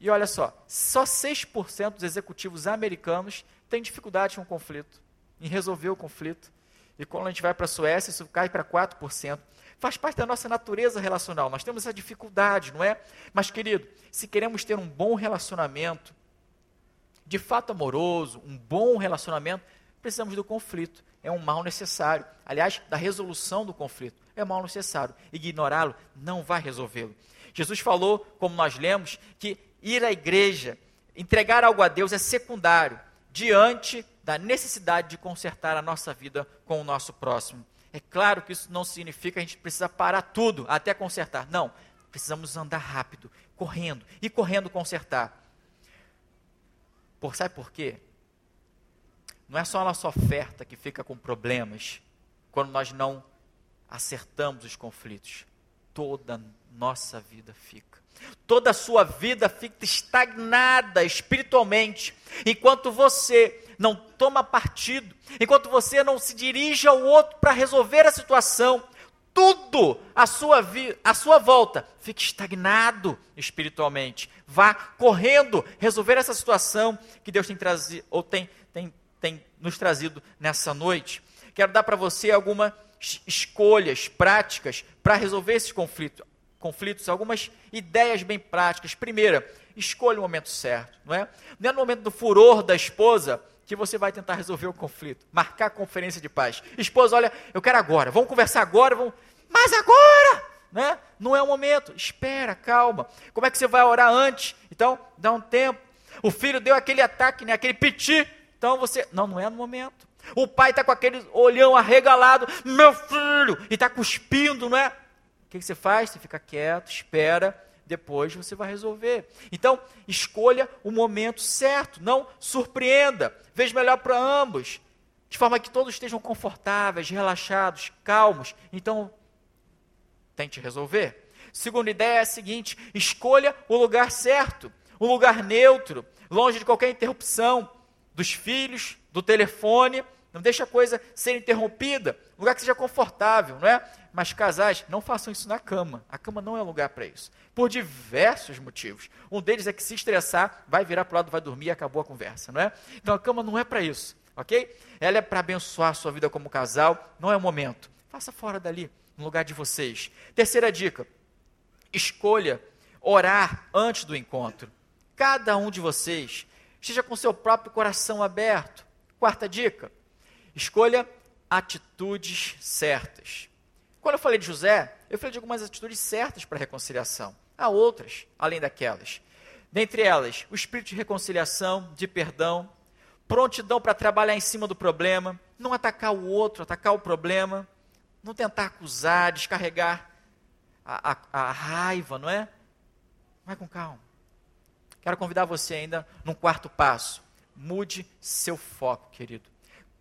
E olha só, só 6% dos executivos americanos têm dificuldade com o conflito, em resolver o conflito. E quando a gente vai para a Suécia, isso cai para 4%. Faz parte da nossa natureza relacional. Nós temos essa dificuldade, não é? Mas, querido, se queremos ter um bom relacionamento, de fato amoroso, um bom relacionamento, precisamos do conflito. É um mal necessário. Aliás, da resolução do conflito. É um mal necessário. Ignorá-lo não vai resolvê-lo. Jesus falou, como nós lemos, que ir à igreja, entregar algo a Deus é secundário, diante da necessidade de consertar a nossa vida com o nosso próximo. É claro que isso não significa a gente precisa parar tudo até consertar. Não. Precisamos andar rápido, correndo e correndo consertar. Por, sabe por quê? Não é só a nossa oferta que fica com problemas quando nós não acertamos os conflitos. Toda nossa vida fica. Toda a sua vida fica estagnada espiritualmente, enquanto você não toma partido, enquanto você não se dirige ao outro para resolver a situação, tudo à sua, à sua volta fica estagnado espiritualmente. Vá correndo resolver essa situação que Deus tem trazido, ou tem, tem tem nos trazido nessa noite. Quero dar para você algumas escolhas práticas para resolver esses conflitos, conflitos, algumas ideias bem práticas. Primeira, escolha o momento certo, não é? Não é no momento do furor da esposa que você vai tentar resolver o conflito, marcar a conferência de paz. Esposa, olha, eu quero agora, vamos conversar agora, vamos... mas agora, né? Não é o momento. Espera, calma. Como é que você vai orar antes? Então, dá um tempo. O filho deu aquele ataque, né? aquele piti então você. Não, não é no momento. O pai está com aquele olhão arregalado, meu filho, e está cuspindo, não é? O que, você faz? Você fica quieto, espera, depois você vai resolver. Então, escolha o momento certo, não surpreenda. Veja melhor para ambos, de forma que todos estejam confortáveis, relaxados, calmos. Então, tente resolver. Segunda ideia é a seguinte: escolha o lugar certo, um lugar neutro, longe de qualquer interrupção dos filhos, do telefone, não deixa a coisa ser interrompida, lugar que seja confortável, não é? Mas casais, não façam isso na cama. A cama não é lugar para isso. Por diversos motivos. Um deles é que se estressar, vai virar para o lado, vai dormir e acabou a conversa, não é? Então a cama não é para isso, ok? Ela é para abençoar a sua vida como casal, não é o momento. Faça fora dali, no lugar de vocês. Terceira dica: escolha orar antes do encontro. Cada um de vocês Esteja com seu próprio coração aberto. Quarta dica: escolha atitudes certas. Quando eu falei de José, eu falei de algumas atitudes certas para a reconciliação. Há outras, além daquelas. Dentre elas, o espírito de reconciliação, de perdão, prontidão para trabalhar em cima do problema, não atacar o outro, atacar o problema, não tentar acusar, descarregar a, a, a raiva, não é? Vai com calma. Quero convidar você ainda num quarto passo. Mude seu foco, querido.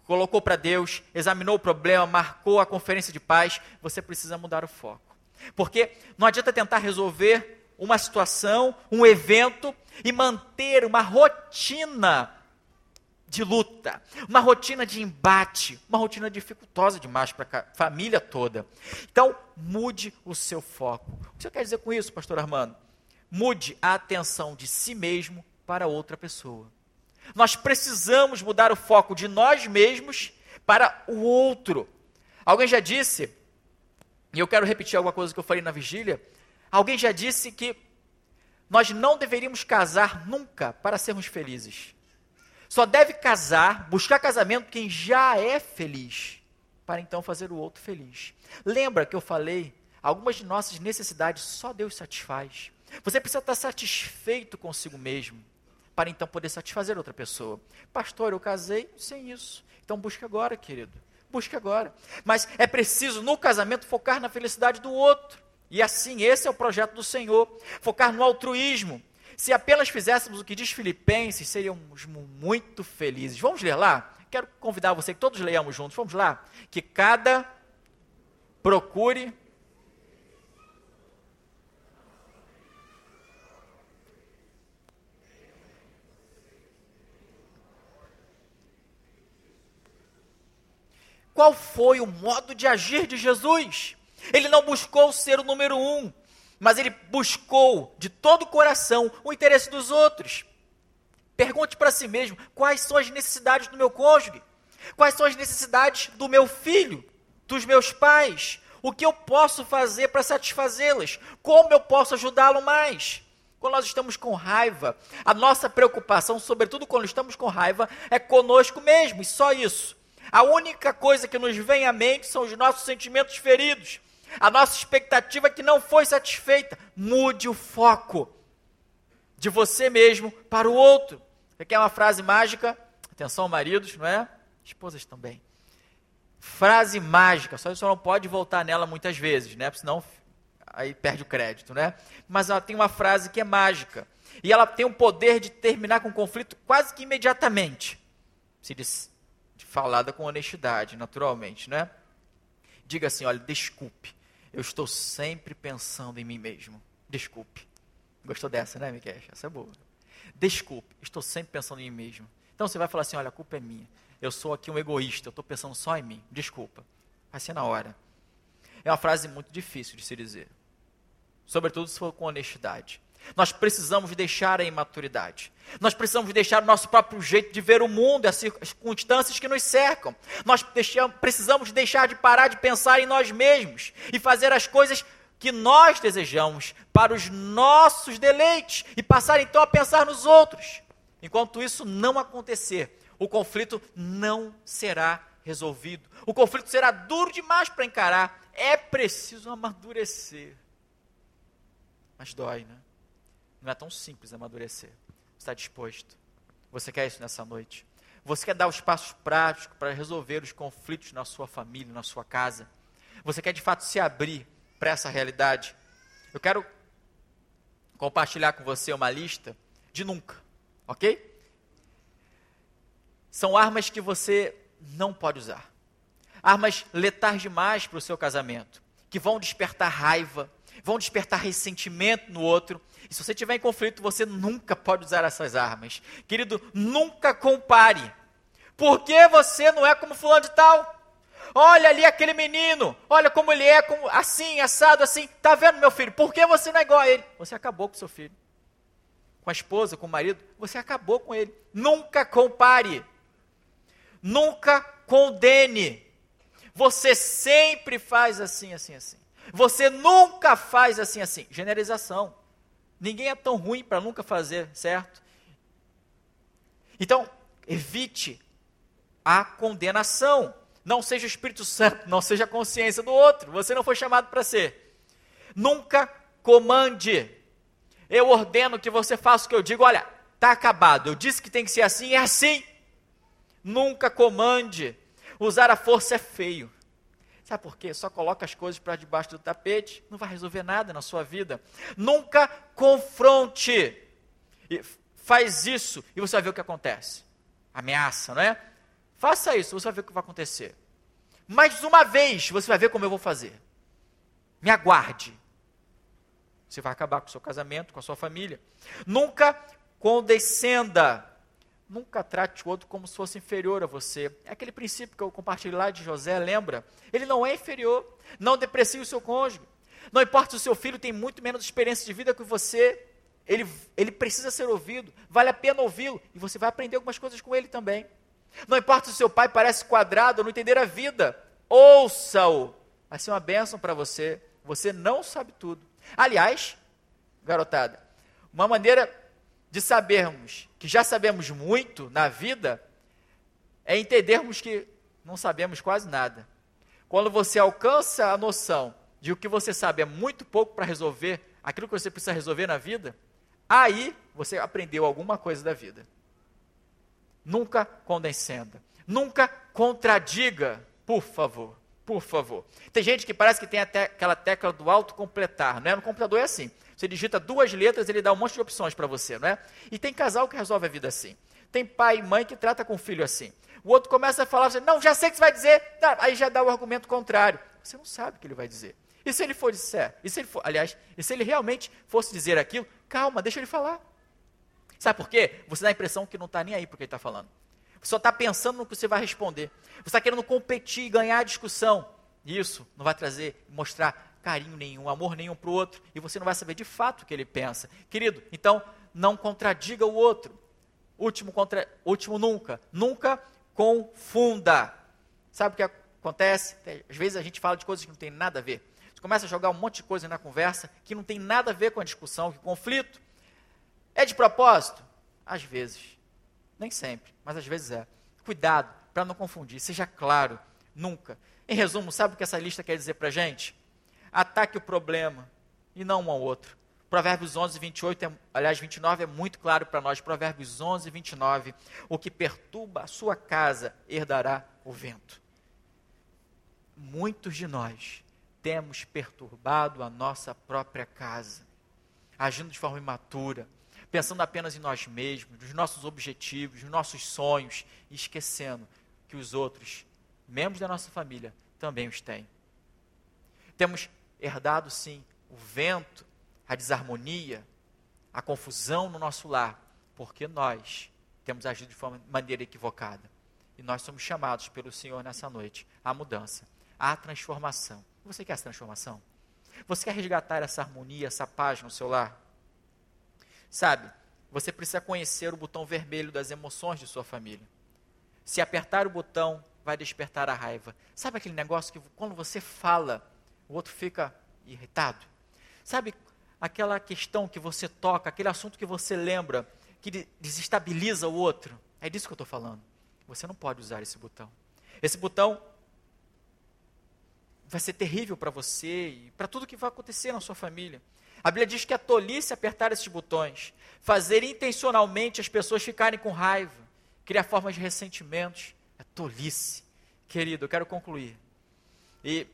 Colocou para Deus, examinou o problema, marcou a conferência de paz. Você precisa mudar o foco. Porque não adianta tentar resolver uma situação, um evento e manter uma rotina de luta, uma rotina de embate, uma rotina dificultosa demais para a família toda. Então, mude o seu foco. O que você quer dizer com isso, pastor Armando? Mude a atenção de si mesmo para outra pessoa. Nós precisamos mudar o foco de nós mesmos para o outro. Alguém já disse, e eu quero repetir alguma coisa que eu falei na vigília, alguém já disse que nós não deveríamos casar nunca para sermos felizes. Só deve casar, buscar casamento quem já é feliz, para então fazer o outro feliz. Lembra que eu falei, algumas de nossas necessidades só Deus satisfaz. Você precisa estar satisfeito consigo mesmo, para então poder satisfazer outra pessoa. Pastor, eu casei sem isso. Então busque agora, querido. Busque agora. Mas é preciso, no casamento, focar na felicidade do outro. E assim, esse é o projeto do Senhor. Focar no altruísmo, se apenas fizéssemos o que diz Filipenses, seríamos muito felizes. Vamos ler lá? Quero convidar você que todos leiamos juntos. Vamos lá? Que cada procure Qual foi o modo de agir de Jesus? Ele não buscou ser o número um, mas ele buscou de todo o coração o interesse dos outros. Pergunte para si mesmo: quais são as necessidades do meu cônjuge? Quais são as necessidades do meu filho, dos meus pais? O que eu posso fazer para satisfazê-las? Como eu posso ajudá-lo mais? Quando nós estamos com raiva, a nossa preocupação, sobretudo quando estamos com raiva, é conosco mesmo, e só isso. A única coisa que nos vem à mente são os nossos sentimentos feridos. A nossa expectativa é que não foi satisfeita. Mude o foco de você mesmo para o outro. Você quer uma frase mágica? Atenção, maridos, não é? Esposas também. Frase mágica, só você não pode voltar nela muitas vezes, né? Porque senão aí perde o crédito, né? Mas ela tem uma frase que é mágica. E ela tem o poder de terminar com o conflito quase que imediatamente. Se falada com honestidade, naturalmente, né? Diga assim: olha, desculpe. Eu estou sempre pensando em mim mesmo. Desculpe. Gostou dessa, né, Miquel? Essa é boa. Desculpe, estou sempre pensando em mim mesmo. Então você vai falar assim: olha, a culpa é minha. Eu sou aqui um egoísta, eu estou pensando só em mim. Desculpa. Vai ser na hora. É uma frase muito difícil de se dizer. Sobretudo se for com honestidade. Nós precisamos deixar a imaturidade. Nós precisamos deixar o nosso próprio jeito de ver o mundo e as circunstâncias que nos cercam. Nós precisamos deixar de parar de pensar em nós mesmos e fazer as coisas que nós desejamos para os nossos deleites e passar então a pensar nos outros. Enquanto isso não acontecer, o conflito não será resolvido. O conflito será duro demais para encarar. É preciso amadurecer. Mas dói, né? Não é tão simples amadurecer. Está disposto? Você quer isso nessa noite? Você quer dar os passos práticos para resolver os conflitos na sua família, na sua casa? Você quer de fato se abrir para essa realidade? Eu quero compartilhar com você uma lista de nunca, ok? São armas que você não pode usar. Armas letais demais para o seu casamento, que vão despertar raiva, vão despertar ressentimento no outro e se você tiver em conflito, você nunca pode usar essas armas. Querido, nunca compare. Por que você não é como fulano de tal? Olha ali aquele menino, olha como ele é, como, assim, assado, assim. Tá vendo, meu filho? Por que você não é igual a ele? Você acabou com seu filho. Com a esposa, com o marido, você acabou com ele. Nunca compare. Nunca condene. Você sempre faz assim, assim, assim. Você nunca faz assim, assim. Generalização. Ninguém é tão ruim para nunca fazer, certo? Então, evite a condenação. Não seja o Espírito Santo, não seja a consciência do outro. Você não foi chamado para ser. Nunca comande. Eu ordeno que você faça o que eu digo. Olha, está acabado. Eu disse que tem que ser assim, é assim. Nunca comande. Usar a força é feio. Sabe por quê? Só coloca as coisas para debaixo do tapete, não vai resolver nada na sua vida. Nunca confronte. E faz isso e você vai ver o que acontece. Ameaça, não é? Faça isso, você vai ver o que vai acontecer. Mais uma vez, você vai ver como eu vou fazer. Me aguarde. Você vai acabar com o seu casamento, com a sua família. Nunca condescenda. Nunca trate o outro como se fosse inferior a você. É aquele princípio que eu compartilhei lá de José, lembra? Ele não é inferior. Não deprecie o seu cônjuge. Não importa se o seu filho tem muito menos experiência de vida que você, ele, ele precisa ser ouvido. Vale a pena ouvi-lo. E você vai aprender algumas coisas com ele também. Não importa se o seu pai parece quadrado ou não entender a vida. Ouça-o. Vai ser uma bênção para você. Você não sabe tudo. Aliás, garotada, uma maneira de sabermos que já sabemos muito na vida é entendermos que não sabemos quase nada. Quando você alcança a noção de o que você sabe é muito pouco para resolver aquilo que você precisa resolver na vida, aí você aprendeu alguma coisa da vida. Nunca condescenda. Nunca contradiga, por favor. Por favor. Tem gente que parece que tem até aquela tecla do autocompletar, não é? No computador é assim. Você digita duas letras, ele dá um monte de opções para você, não é? E tem casal que resolve a vida assim. Tem pai e mãe que trata com o filho assim. O outro começa a falar, você, não, já sei o que você vai dizer. Tá, aí já dá o argumento contrário. Você não sabe o que ele vai dizer. E se ele for disser? E se ele for, aliás, e se ele realmente fosse dizer aquilo? Calma, deixa ele falar. Sabe por quê? Você dá a impressão que não está nem aí porque ele está falando. Você só está pensando no que você vai responder. Você está querendo competir ganhar a discussão. Isso não vai trazer, mostrar carinho nenhum, amor nenhum para o outro. E você não vai saber de fato o que ele pensa. Querido, então não contradiga o outro. Último, contra, último nunca. Nunca confunda. Sabe o que acontece? Às vezes a gente fala de coisas que não tem nada a ver. Você começa a jogar um monte de coisa na conversa que não tem nada a ver com a discussão, com o conflito. É de propósito? Às vezes. Nem sempre, mas às vezes é. Cuidado para não confundir, seja claro, nunca. Em resumo, sabe o que essa lista quer dizer para gente? Ataque o problema e não um ao outro. Provérbios 11, 28, é, aliás, 29 é muito claro para nós. Provérbios 11, 29. O que perturba a sua casa herdará o vento. Muitos de nós temos perturbado a nossa própria casa, agindo de forma imatura, pensando apenas em nós mesmos, nos nossos objetivos, nos nossos sonhos, e esquecendo que os outros, membros da nossa família, também os têm. Temos herdado, sim, o vento, a desarmonia, a confusão no nosso lar, porque nós temos agido de forma, maneira equivocada. E nós somos chamados pelo Senhor nessa noite à mudança, à transformação. Você quer essa transformação? Você quer resgatar essa harmonia, essa paz no seu lar? Sabe, você precisa conhecer o botão vermelho das emoções de sua família. Se apertar o botão, vai despertar a raiva. Sabe aquele negócio que quando você fala, o outro fica irritado? Sabe aquela questão que você toca, aquele assunto que você lembra, que desestabiliza o outro? É disso que eu estou falando. Você não pode usar esse botão. Esse botão vai ser terrível para você e para tudo que vai acontecer na sua família. A Bíblia diz que é tolice apertar esses botões, fazer intencionalmente as pessoas ficarem com raiva, criar formas de ressentimentos. É tolice. Querido, eu quero concluir. E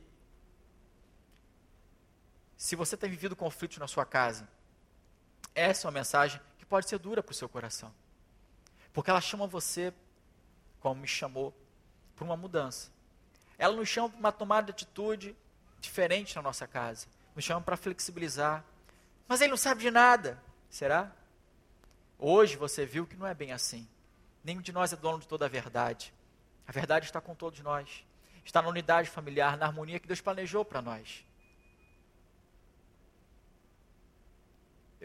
se você tem vivido conflitos na sua casa, essa é uma mensagem que pode ser dura para o seu coração. Porque ela chama você, como me chamou, para uma mudança. Ela nos chama para uma tomada de atitude diferente na nossa casa. Nos chama para flexibilizar, mas ele não sabe de nada. Será? Hoje você viu que não é bem assim. Nenhum de nós é dono de toda a verdade. A verdade está com todos nós. Está na unidade familiar, na harmonia que Deus planejou para nós.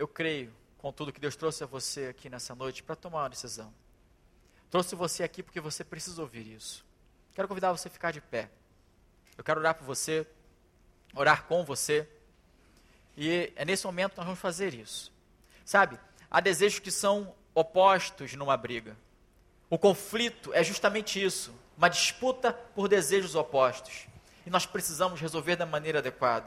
Eu creio, com tudo que Deus trouxe a você aqui nessa noite, para tomar uma decisão. Trouxe você aqui porque você precisa ouvir isso. Quero convidar você a ficar de pé. Eu quero orar por você, orar com você. E é nesse momento que nós vamos fazer isso. Sabe, há desejos que são opostos numa briga. O conflito é justamente isso, uma disputa por desejos opostos. E nós precisamos resolver da maneira adequada.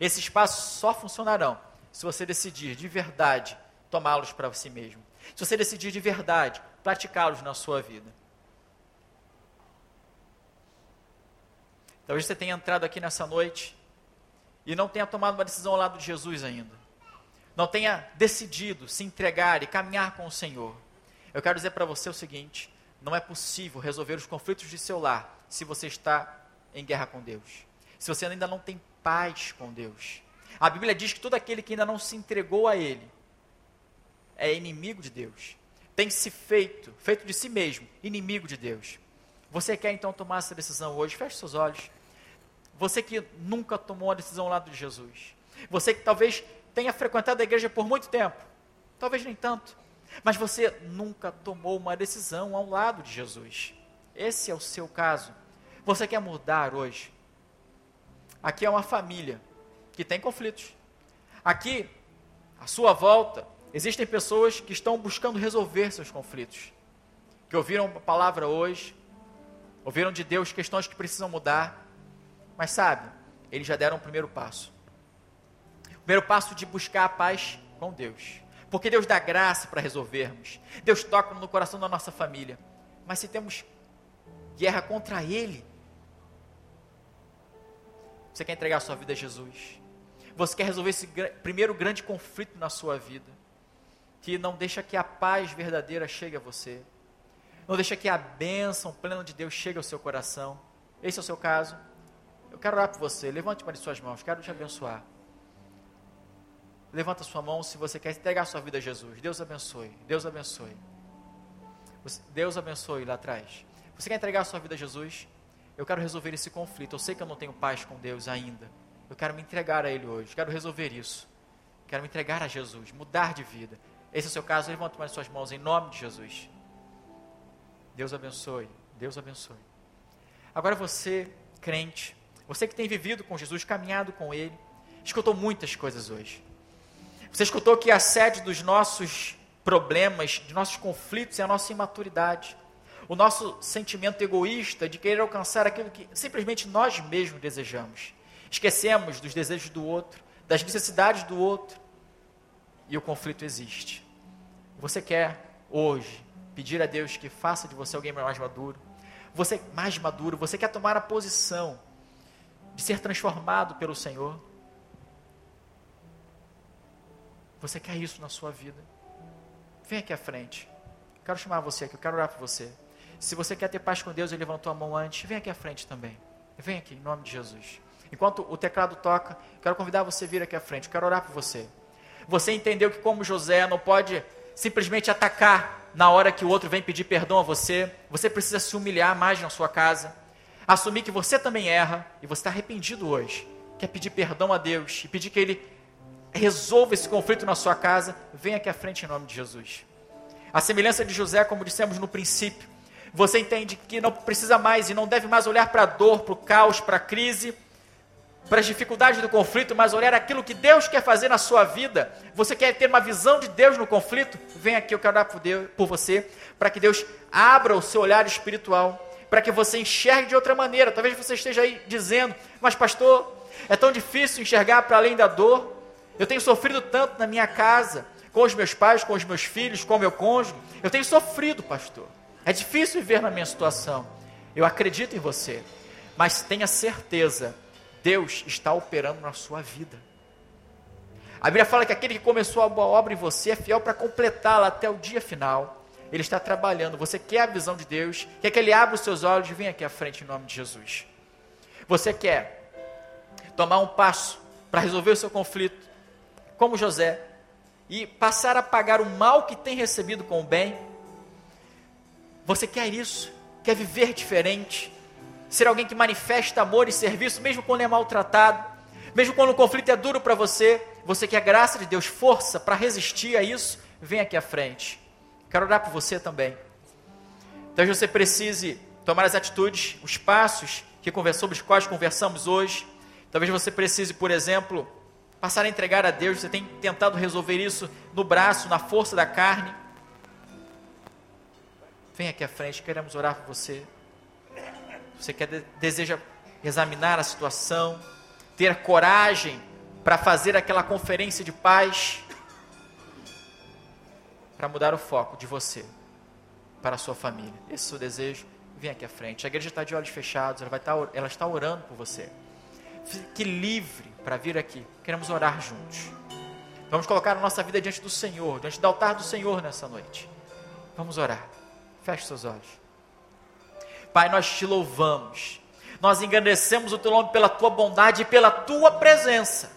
Esses passos só funcionarão se você decidir de verdade tomá-los para si mesmo. Se você decidir de verdade praticá-los na sua vida. Talvez você tenha entrado aqui nessa noite e não tenha tomado uma decisão ao lado de Jesus ainda. Não tenha decidido se entregar e caminhar com o Senhor. Eu quero dizer para você o seguinte: não é possível resolver os conflitos de seu lar se você está em guerra com Deus. Se você ainda não tem paz com Deus. A Bíblia diz que todo aquele que ainda não se entregou a Ele é inimigo de Deus. Tem se feito, feito de si mesmo, inimigo de Deus. Você quer então tomar essa decisão hoje? Feche seus olhos. Você que nunca tomou a decisão ao lado de Jesus. Você que talvez tenha frequentado a igreja por muito tempo. Talvez nem tanto. Mas você nunca tomou uma decisão ao lado de Jesus. Esse é o seu caso. Você quer mudar hoje? Aqui é uma família que tem conflitos. Aqui, à sua volta, existem pessoas que estão buscando resolver seus conflitos. Que ouviram a palavra hoje, ouviram de Deus questões que precisam mudar, mas sabe, eles já deram o primeiro passo. O primeiro passo de buscar a paz com Deus. Porque Deus dá graça para resolvermos. Deus toca no coração da nossa família. Mas se temos guerra contra Ele, você quer entregar a sua vida a Jesus? Você quer resolver esse primeiro grande conflito na sua vida? Que não deixa que a paz verdadeira chegue a você. Não deixa que a bênção plena de Deus chegue ao seu coração. Esse é o seu caso. Eu quero orar por você. Levante uma de suas mãos. Quero te abençoar. Levanta sua mão se você quer entregar sua vida a Jesus. Deus abençoe. Deus abençoe. Deus abençoe lá atrás. Você quer entregar sua vida a Jesus? Eu quero resolver esse conflito. Eu sei que eu não tenho paz com Deus ainda. Eu quero me entregar a Ele hoje. Quero resolver isso. Quero me entregar a Jesus, mudar de vida. Esse é o seu caso. Levanta mais suas mãos em nome de Jesus. Deus abençoe. Deus abençoe. Agora você, crente, você que tem vivido com Jesus, caminhado com Ele, escutou muitas coisas hoje. Você escutou que a sede dos nossos problemas, dos nossos conflitos é a nossa imaturidade. O nosso sentimento egoísta de querer alcançar aquilo que simplesmente nós mesmos desejamos. Esquecemos dos desejos do outro, das necessidades do outro. E o conflito existe. Você quer hoje pedir a Deus que faça de você alguém mais maduro? Você mais maduro, você quer tomar a posição de ser transformado pelo Senhor? Você quer isso na sua vida? Vem aqui à frente. Quero chamar você aqui, eu quero orar por você. Se você quer ter paz com Deus e levantou a mão antes, vem aqui à frente também. Vem aqui, em nome de Jesus. Enquanto o teclado toca, quero convidar você a vir aqui à frente. Quero orar por você. Você entendeu que, como José, não pode simplesmente atacar na hora que o outro vem pedir perdão a você. Você precisa se humilhar mais na sua casa. Assumir que você também erra e você está arrependido hoje. Quer pedir perdão a Deus e pedir que Ele resolva esse conflito na sua casa, venha aqui à frente em nome de Jesus. A semelhança de José, como dissemos no princípio, você entende que não precisa mais e não deve mais olhar para a dor, para o caos, para a crise, para as dificuldades do conflito, mas olhar aquilo que Deus quer fazer na sua vida. Você quer ter uma visão de Deus no conflito? Vem aqui, eu quero orar por, Deus, por você, para que Deus abra o seu olhar espiritual, para que você enxergue de outra maneira. Talvez você esteja aí dizendo, mas pastor, é tão difícil enxergar para além da dor. Eu tenho sofrido tanto na minha casa, com os meus pais, com os meus filhos, com o meu cônjuge. Eu tenho sofrido, pastor. É difícil viver na minha situação. Eu acredito em você. Mas tenha certeza, Deus está operando na sua vida. A Bíblia fala que aquele que começou a boa obra em você é fiel para completá-la até o dia final. Ele está trabalhando. Você quer a visão de Deus? Quer que Ele abra os seus olhos e venha aqui à frente em nome de Jesus? Você quer tomar um passo para resolver o seu conflito? como José, e passar a pagar o mal que tem recebido com o bem? Você quer isso? Quer viver diferente? Ser alguém que manifesta amor e serviço, mesmo quando é maltratado, mesmo quando o conflito é duro para você? Você quer graça de Deus, força para resistir a isso? Vem aqui à frente. Quero orar por você também. Talvez você precise tomar as atitudes, os passos que sobre os quais conversamos hoje. Talvez você precise, por exemplo, passar a entregar a Deus, você tem tentado resolver isso no braço, na força da carne. Vem aqui à frente, queremos orar por você. Você quer deseja examinar a situação, ter coragem para fazer aquela conferência de paz, para mudar o foco de você para a sua família. Esse é o seu desejo, vem aqui à frente. A igreja está de olhos fechados, ela, vai tá ela está orando por você. Fique livre para vir aqui. Queremos orar juntos. Vamos colocar a nossa vida diante do Senhor, diante do altar do Senhor nessa noite. Vamos orar. Feche seus olhos. Pai, nós te louvamos. Nós engrandecemos o teu nome pela tua bondade e pela tua presença.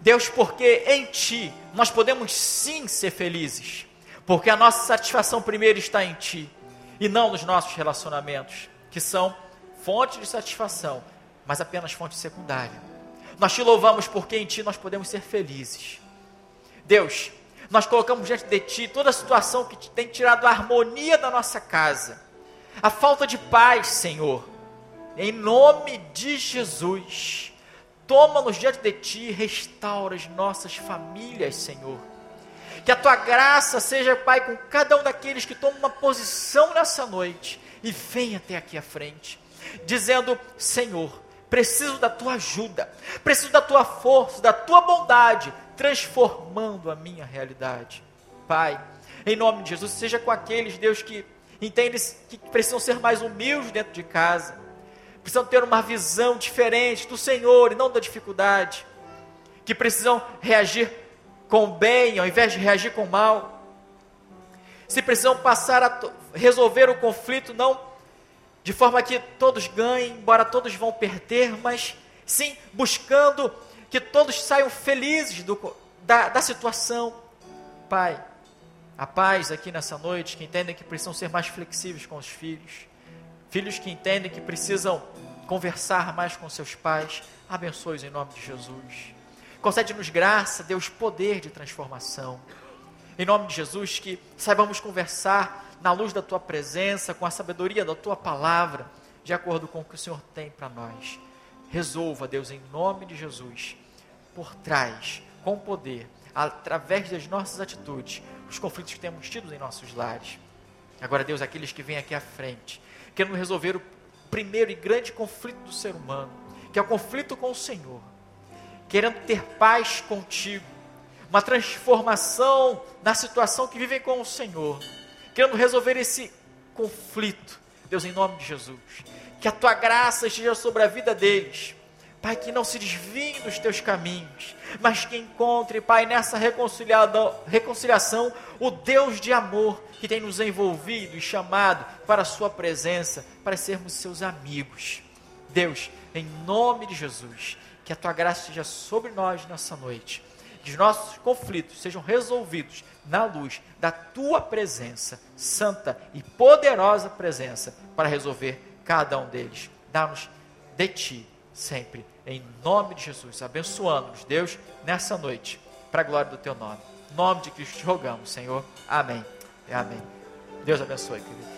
Deus, porque em ti nós podemos sim ser felizes. Porque a nossa satisfação primeiro está em ti e não nos nossos relacionamentos, que são fonte de satisfação, mas apenas fonte secundária. Nós te louvamos porque em ti nós podemos ser felizes. Deus, nós colocamos diante de Ti toda a situação que tem tirado a harmonia da nossa casa, a falta de paz, Senhor. Em nome de Jesus, toma-nos diante de Ti restaura as nossas famílias, Senhor. Que a Tua graça seja, Pai, com cada um daqueles que tomam uma posição nessa noite e venha até aqui à frente, dizendo: Senhor, preciso da Tua ajuda, preciso da Tua força, da Tua bondade transformando a minha realidade. Pai, em nome de Jesus, seja com aqueles, Deus, que entendem que precisam ser mais humildes dentro de casa, precisam ter uma visão diferente do Senhor e não da dificuldade, que precisam reagir com bem ao invés de reagir com mal, se precisam passar a resolver o conflito não de forma que todos ganhem, embora todos vão perder, mas sim buscando que todos saiam felizes do, da, da situação. Pai, a paz aqui nessa noite, que entendem que precisam ser mais flexíveis com os filhos, filhos que entendem que precisam conversar mais com seus pais, abençoe-os em nome de Jesus. Concede-nos graça, Deus, poder de transformação. Em nome de Jesus, que saibamos conversar na luz da tua presença, com a sabedoria da tua palavra, de acordo com o que o Senhor tem para nós. Resolva, Deus, em nome de Jesus, por trás, com poder, através das nossas atitudes, os conflitos que temos tido em nossos lares. Agora, Deus, aqueles que vêm aqui à frente, querendo resolver o primeiro e grande conflito do ser humano, que é o conflito com o Senhor, querendo ter paz contigo, uma transformação na situação que vivem com o Senhor, querendo resolver esse conflito, Deus, em nome de Jesus, que a tua graça esteja sobre a vida deles. Pai, que não se desviem dos teus caminhos, mas que encontre, Pai, nessa reconciliação o Deus de amor que tem nos envolvido e chamado para a Sua presença, para sermos seus amigos. Deus, em nome de Jesus, que a Tua graça seja sobre nós nessa noite, que os nossos conflitos sejam resolvidos na luz da Tua presença, santa e poderosa presença, para resolver cada um deles. Dá-nos de Ti sempre, em nome de Jesus, abençoando-nos, Deus, nessa noite, para a glória do Teu nome. Em nome de Cristo te rogamos, Senhor. Amém. Amém. Deus abençoe, querido.